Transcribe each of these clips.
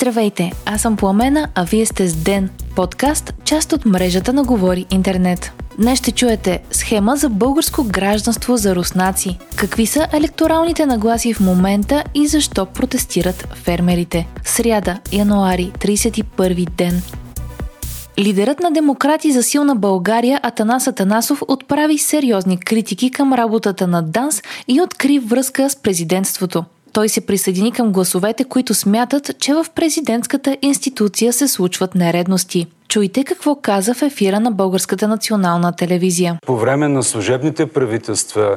Здравейте, аз съм Пламена, а вие сте с Ден, подкаст, част от мрежата на Говори Интернет. Днес ще чуете схема за българско гражданство за руснаци. Какви са електоралните нагласи в момента и защо протестират фермерите? Сряда, януари, 31 ден. Лидерът на демократи за силна България Атанас Атанасов отправи сериозни критики към работата на ДАНС и откри връзка с президентството. Той се присъедини към гласовете, които смятат, че в президентската институция се случват нередности. Чуйте какво каза в ефира на Българската национална телевизия. По време на служебните правителства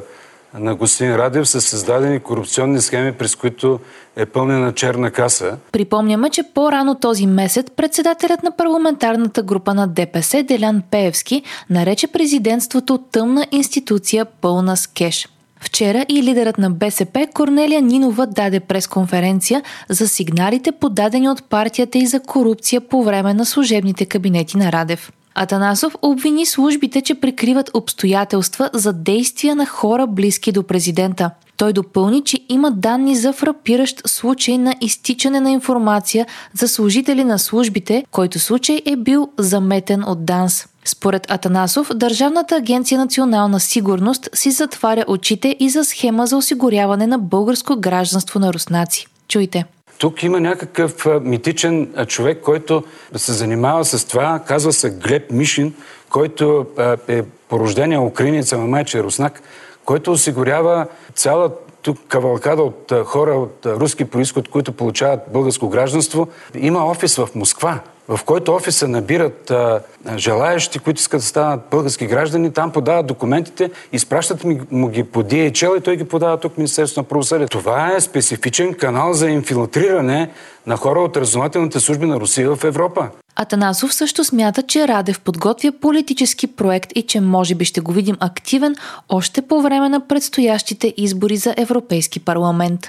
на господин Радев са създадени корупционни схеми, през които е пълнена черна каса. Припомняме, че по-рано този месец председателят на парламентарната група на ДПС Делян Пеевски нарече президентството тъмна институция пълна с кеш. Вчера и лидерът на БСП Корнелия Нинова даде пресконференция за сигналите подадени от партията и за корупция по време на служебните кабинети на Радев. Атанасов обвини службите, че прикриват обстоятелства за действия на хора близки до президента. Той допълни, че има данни за фрапиращ случай на изтичане на информация за служители на службите, който случай е бил заметен от ДАНС. Според Атанасов, Държавната агенция национална сигурност си затваря очите и за схема за осигуряване на българско гражданство на руснаци. Чуйте. Тук има някакъв митичен човек, който се занимава с това. Казва се Глеб Мишин, който е порождение украинец, ама майче е руснак, който осигурява цяла тук кавалкада от хора от руски происход, които получават българско гражданство. Има офис в Москва в който офиса набират а, желаящи, които искат да станат български граждани, там подават документите, изпращат му ги по DHL и той ги подава тук в Министерството на правосъдието. Това е специфичен канал за инфилтриране на хора от разузнавателните служби на Русия в Европа. Атанасов също смята, че Радев подготвя политически проект и че може би ще го видим активен още по време на предстоящите избори за Европейски парламент.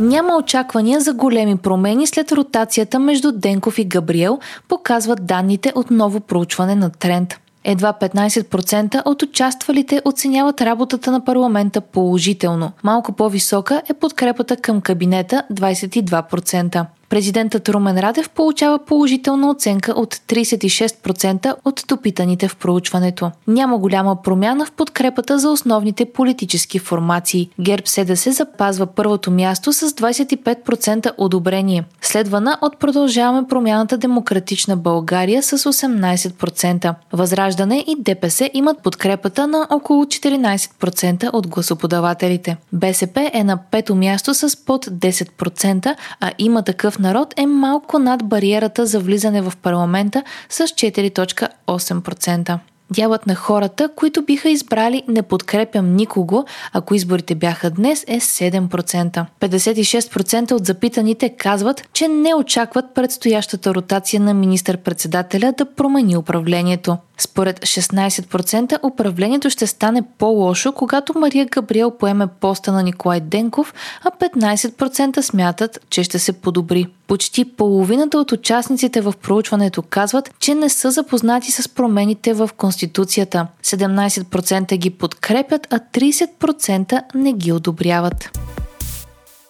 Няма очаквания за големи промени след ротацията между Денков и Габриел, показват данните от ново проучване на тренд. Едва 15% от участвалите оценяват работата на парламента положително. Малко по-висока е подкрепата към кабинета 22%. Президентът Румен Радев получава положителна оценка от 36% от допитаните в проучването. Няма голяма промяна в подкрепата за основните политически формации. ГЕРБ СДС запазва първото място с 25% одобрение, следвана от продължаваме промяната Демократична България с 18%. Възраждане и ДПС имат подкрепата на около 14% от гласоподавателите. БСП е на пето място с под 10%, а има такъв народ е малко над бариерата за влизане в парламента с 4.8%. Дялът на хората, които биха избрали не подкрепям никого, ако изборите бяха днес, е 7%. 56% от запитаните казват, че не очакват предстоящата ротация на министър-председателя да промени управлението. Според 16% управлението ще стане по-лошо, когато Мария Габриел поеме поста на Николай Денков, а 15% смятат, че ще се подобри. Почти половината от участниците в проучването казват, че не са запознати с промените в Конституцията. 17% ги подкрепят, а 30% не ги одобряват.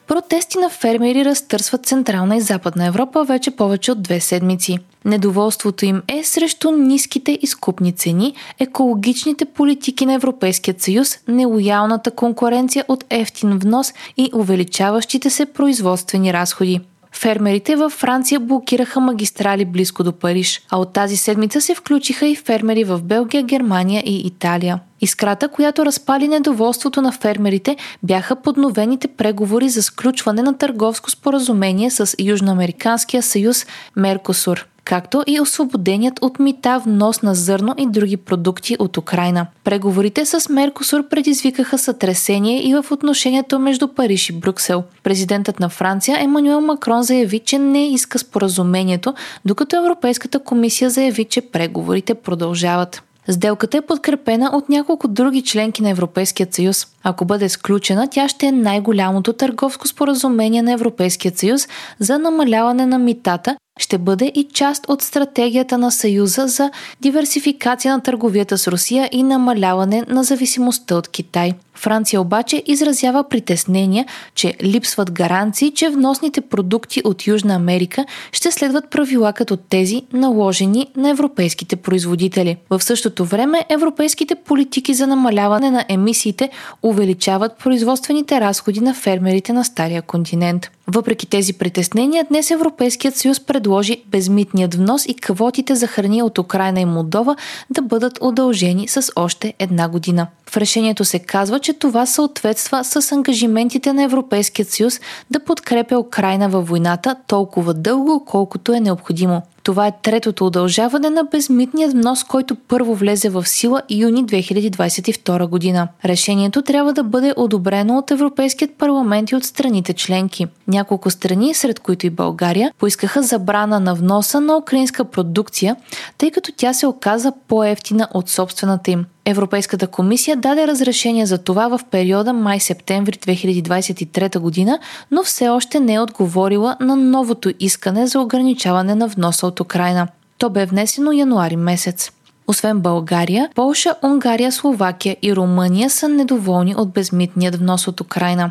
Протести на фермери разтърсват Централна и Западна Европа вече повече от две седмици. Недоволството им е срещу ниските изкупни цени, екологичните политики на Европейския съюз, нелоялната конкуренция от ефтин внос и увеличаващите се производствени разходи. Фермерите във Франция блокираха магистрали близко до Париж, а от тази седмица се включиха и фермери в Белгия, Германия и Италия. Искрата, която разпали недоволството на фермерите, бяха подновените преговори за сключване на търговско споразумение с Южноамериканския съюз Меркосур както и освободеният от мита внос на зърно и други продукти от Украина. Преговорите с Меркосур предизвикаха сътресение и в отношението между Париж и Брюксел. Президентът на Франция Емануел Макрон заяви, че не иска споразумението, докато Европейската комисия заяви, че преговорите продължават. Сделката е подкрепена от няколко други членки на Европейския съюз. Ако бъде сключена, тя ще е най-голямото търговско споразумение на Европейския съюз за намаляване на митата ще бъде и част от стратегията на Съюза за диверсификация на търговията с Русия и намаляване на зависимостта от Китай. Франция обаче изразява притеснения, че липсват гаранции, че вносните продукти от Южна Америка ще следват правила като тези, наложени на европейските производители. В същото време европейските политики за намаляване на емисиите увеличават производствените разходи на фермерите на Стария континент. Въпреки тези притеснения, днес Европейският съюз предложи безмитният внос и квотите за храни от Украина и Молдова да бъдат удължени с още една година. В решението се казва, че това съответства с ангажиментите на Европейският съюз да подкрепя Украина във войната толкова дълго, колкото е необходимо. Това е третото удължаване на безмитният внос, който първо влезе в сила юни 2022 година. Решението трябва да бъде одобрено от Европейският парламент и от страните членки. Няколко страни, сред които и България, поискаха забрана на вноса на украинска продукция, тъй като тя се оказа по-ефтина от собствената им. Европейската комисия даде разрешение за това в периода май-септември 2023 година, но все още не е отговорила на новото искане за ограничаване на вноса от Украина. То бе внесено януари месец. Освен България, Полша, Унгария, Словакия и Румъния са недоволни от безмитният внос от Украина.